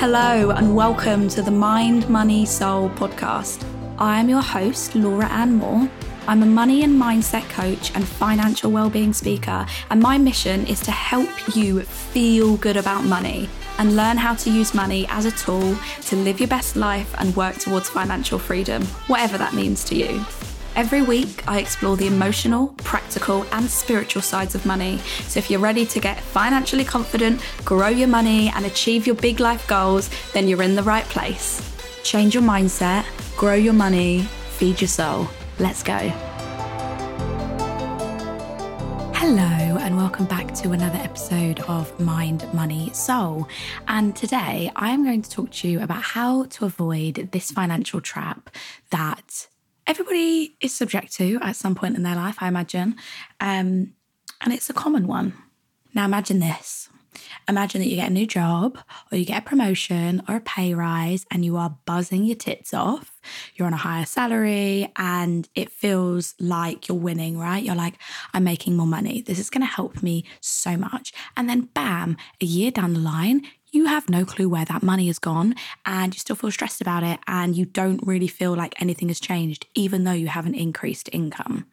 Hello, and welcome to the Mind, Money, Soul podcast. I am your host, Laura Ann Moore. I'm a money and mindset coach and financial well-being speaker, and my mission is to help you feel good about money and learn how to use money as a tool to live your best life and work towards financial freedom, whatever that means to you. Every week, I explore the emotional, practical, and spiritual sides of money. So, if you're ready to get financially confident, grow your money, and achieve your big life goals, then you're in the right place. Change your mindset, grow your money, feed your soul. Let's go. Hello, and welcome back to another episode of Mind, Money, Soul. And today I am going to talk to you about how to avoid this financial trap that everybody is subject to at some point in their life, I imagine. Um, and it's a common one. Now, imagine this. Imagine that you get a new job or you get a promotion or a pay rise and you are buzzing your tits off. You're on a higher salary and it feels like you're winning, right? You're like, I'm making more money. This is going to help me so much. And then, bam, a year down the line, you have no clue where that money has gone and you still feel stressed about it and you don't really feel like anything has changed, even though you have an increased income.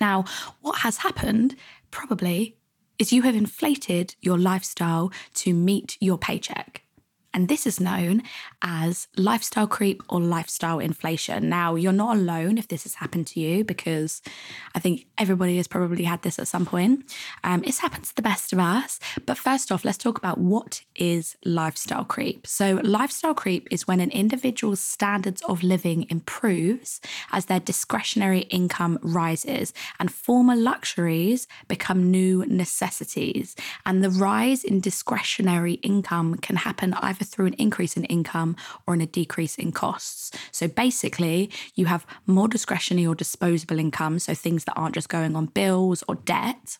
Now, what has happened probably is you have inflated your lifestyle to meet your paycheck. And this is known as lifestyle creep or lifestyle inflation. Now, you're not alone if this has happened to you because I think everybody has probably had this at some point. Um, it's happened to the best of us. But first off, let's talk about what is lifestyle creep. So, lifestyle creep is when an individual's standards of living improves as their discretionary income rises and former luxuries become new necessities. And the rise in discretionary income can happen either through an increase in income or in a decrease in costs. So basically, you have more discretionary or disposable income, so things that aren't just going on bills or debt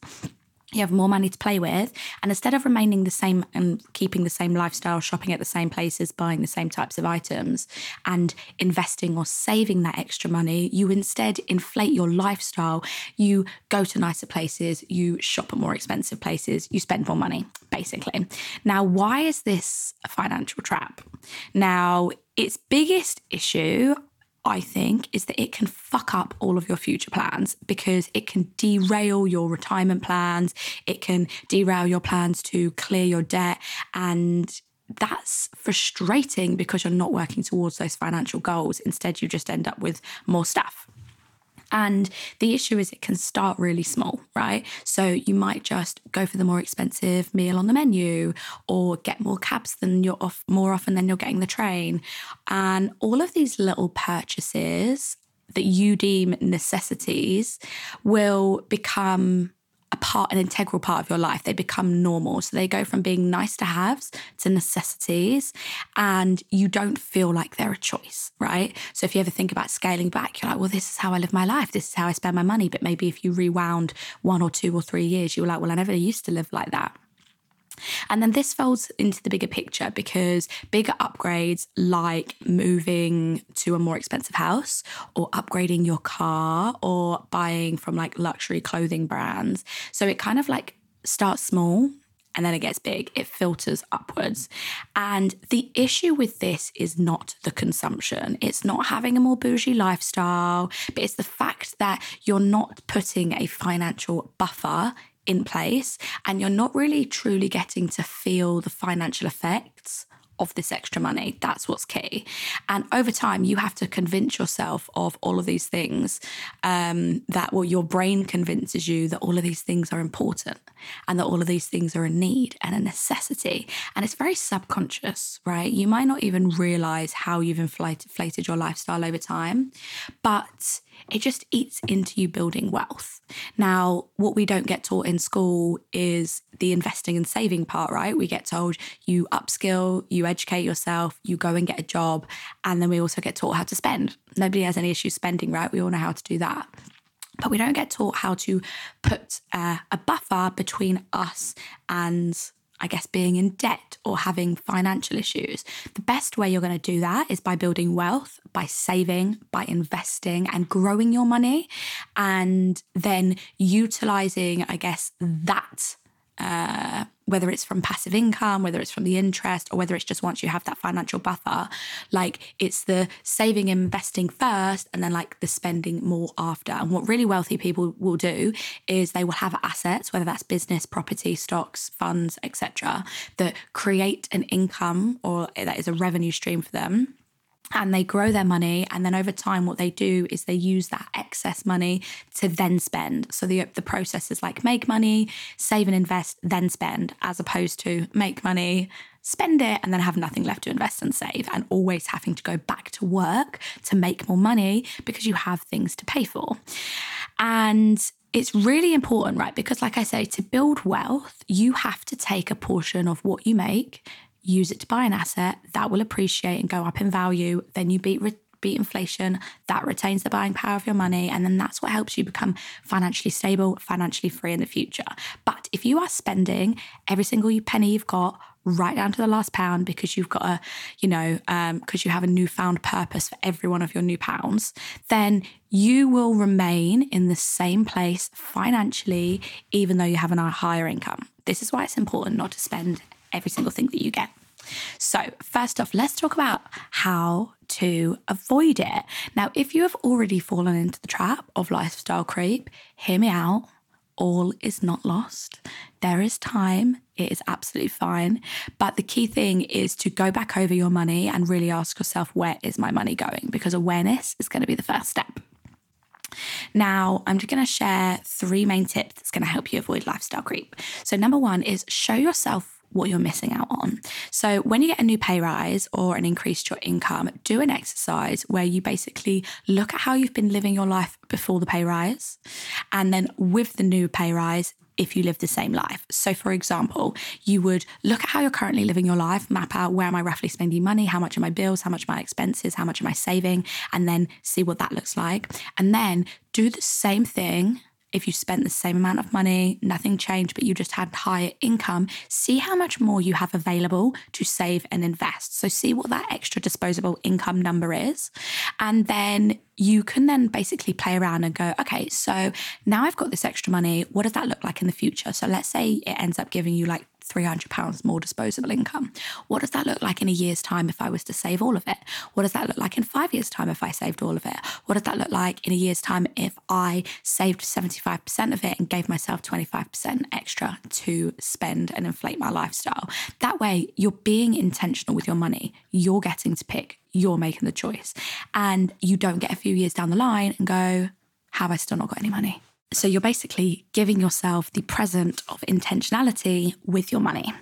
you have more money to play with. And instead of remaining the same and keeping the same lifestyle, shopping at the same places, buying the same types of items, and investing or saving that extra money, you instead inflate your lifestyle. You go to nicer places, you shop at more expensive places, you spend more money, basically. Now, why is this a financial trap? Now, its biggest issue, I think, is that it can fuck up all of your future plans because it can derail your retirement plans. It can derail your plans to clear your debt. And that's frustrating because you're not working towards those financial goals. Instead, you just end up with more stuff. And the issue is it can start really small, right? So you might just go for the more expensive meal on the menu or get more cabs than you're off more often than you're getting the train. And all of these little purchases that you deem necessities will become a part, an integral part of your life. They become normal. So they go from being nice to haves to necessities, and you don't feel like they're a choice, right? So if you ever think about scaling back, you're like, well, this is how I live my life. This is how I spend my money. But maybe if you rewound one or two or three years, you were like, well, I never used to live like that. And then this folds into the bigger picture because bigger upgrades like moving to a more expensive house or upgrading your car or buying from like luxury clothing brands. So it kind of like starts small and then it gets big, it filters upwards. And the issue with this is not the consumption, it's not having a more bougie lifestyle, but it's the fact that you're not putting a financial buffer in place and you're not really truly getting to feel the financial effects of this extra money. That's what's key. And over time, you have to convince yourself of all of these things um, that, well, your brain convinces you that all of these things are important and that all of these things are a need and a necessity. And it's very subconscious, right? You might not even realize how you've inflated, inflated your lifestyle over time, but it just eats into you building wealth. Now, what we don't get taught in school is the investing and saving part, right? We get told you upskill, you educate yourself, you go and get a job, and then we also get taught how to spend. Nobody has any issue spending, right? We all know how to do that. But we don't get taught how to put uh, a buffer between us and I guess, being in debt or having financial issues. The best way you're going to do that is by building wealth, by saving, by investing and growing your money, and then utilizing, I guess, that. Uh, whether it's from passive income, whether it's from the interest, or whether it's just once you have that financial buffer, like it's the saving, investing first, and then like the spending more after. And what really wealthy people will do is they will have assets, whether that's business, property, stocks, funds, etc., that create an income or that is a revenue stream for them and they grow their money. And then over time what they do is they use that excess money to then spend. So the the process is like make money save and invest then spend as opposed to make money spend it and then have nothing left to invest and save and always having to go back to work to make more money because you have things to pay for. And it's really important, right? Because, like I say, to build wealth, you have to take a portion of what you make, use it to buy an asset that will appreciate and go up in value. Then you beat re- beat inflation, that retains the buying power of your money, and then that's what helps you become financially stable, financially free in the future. But if you are spending every single penny you've got right down to the last pound because you've got a, you know, because um, you have a newfound purpose for every one of your new pounds, then you will remain in the same place financially, even though you have a higher income. This is why it's important not to spend every single thing that you get. So, first off, let's talk about how to avoid it. Now, if you have already fallen into the trap of lifestyle creep, hear me out. All is not lost. There is time. It is absolutely fine. But the key thing is to go back over your money and really ask yourself, where is my money going? Because awareness is going to be the first step. Now, I'm just going to share three main tips that's going to help you avoid lifestyle creep. So, number one is show yourself what you're missing out on. So, when you get a new pay rise or an increase to your income, do an exercise where you basically look at how you've been living your life before the pay rise, and then with the new pay rise, if you live the same life. So, for example, you would look at how you're currently living your life, map out where am I roughly spending money, how much are my bills, how much are my expenses, how much am I saving, and then see what that looks like. And then do the same thing if you spent the same amount of money, nothing changed, but you just had higher income, see how much more you have available to save and invest. So, see what that extra disposable income number is. And then you can then basically play around and go, okay, so now I've got this extra money. What does that look like in the future? So, let's say it ends up giving you like £300 more disposable income. What does that look like in a year's time if I was to save all of it? What does that look like in five years' time if I saved all of it? What does that look like in a year's time if I saved 75% of it and gave myself 25% extra to spend and inflate my lifestyle? That way, you're being intentional with your money. You're getting to pick, you're making the choice. And you don't get a few years down the line and go, have I still not got any money? So you're basically giving yourself the present of intentionality with your money.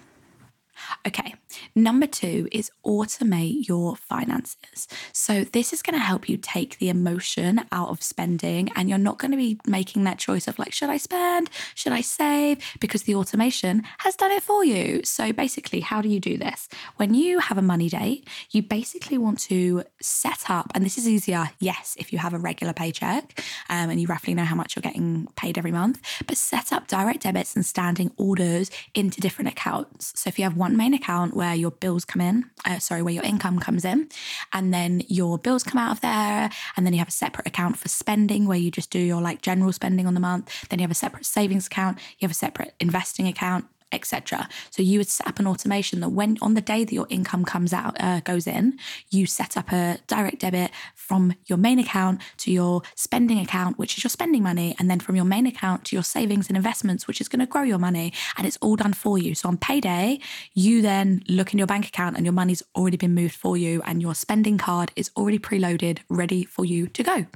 Okay, number two is automate your finances. So, this is going to help you take the emotion out of spending, and you're not going to be making that choice of like, should I spend? Should I save? Because the automation has done it for you. So, basically, how do you do this? When you have a money date, you basically want to set up, and this is easier, yes, if you have a regular paycheck um, and you roughly know how much you're getting paid every month, but set up direct debits and standing orders into different accounts. So, if you have one main account where your bills come in, uh, sorry, where your income comes in, and then your bills come out of there. And then you have a separate account for spending where you just do your like general spending on the month. Then you have a separate savings account, you have a separate investing account, etc. So you would set up an automation that when on the day that your income comes out uh, goes in, you set up a direct debit from your main account to your spending account, which is your spending money, and then from your main account to your savings and investments, which is going to grow your money, and it's all done for you. So on payday, you then look in your bank account and your money's already been moved for you, and your spending card is already preloaded, ready for you to go,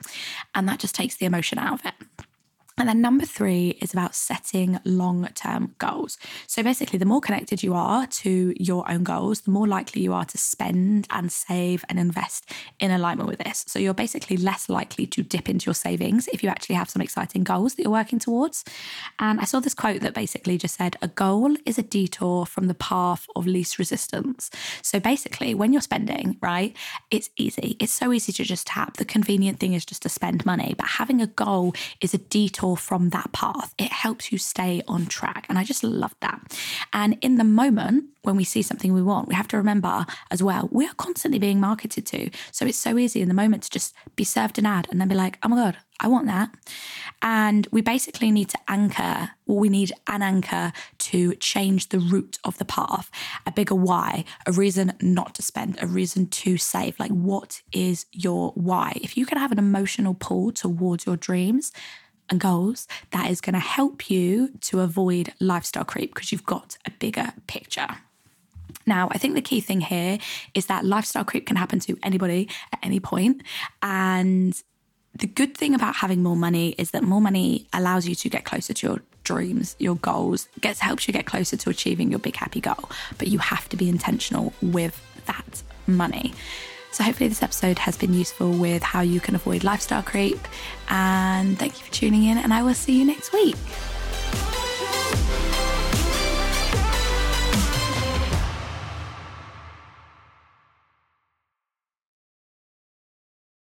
and that just takes the emotion out of it. And then number three is about setting long term goals. So basically, the more connected you are to your own goals, the more likely you are to spend and save and invest in alignment with this. So you're basically less likely to dip into your savings if you actually have some exciting goals that you're working towards. And I saw this quote that basically just said, a goal is a detour from the path of least resistance. So basically, when you're spending, right, it's easy. It's so easy to just tap. The convenient thing is just to spend money, but having a goal is a detour from that path. It helps you stay on track. And I just love that. And in the moment, when we see something we want, we have to remember as well, we are constantly being marketed to. So it's so easy in the moment to just be served an ad and then be like, oh my God, I want that. And we basically need to anchor, or we need an anchor to change the route of the path, a bigger why, a reason not to spend, a reason to save. Like, what is your why? If you can have an emotional pull towards your dreams, and goals, that is going to help you to avoid lifestyle creep because you've got a bigger picture. Now, I think the key thing here is that lifestyle creep can happen to anybody at any point, and the good thing about having more money is that more money allows you to get closer to your dreams, your goals, gets helps you get closer to achieving your big happy goal. But you have to be intentional with that money. So hopefully this episode has been useful with how you can avoid lifestyle creep. And thank you for tuning in and I will see you next week.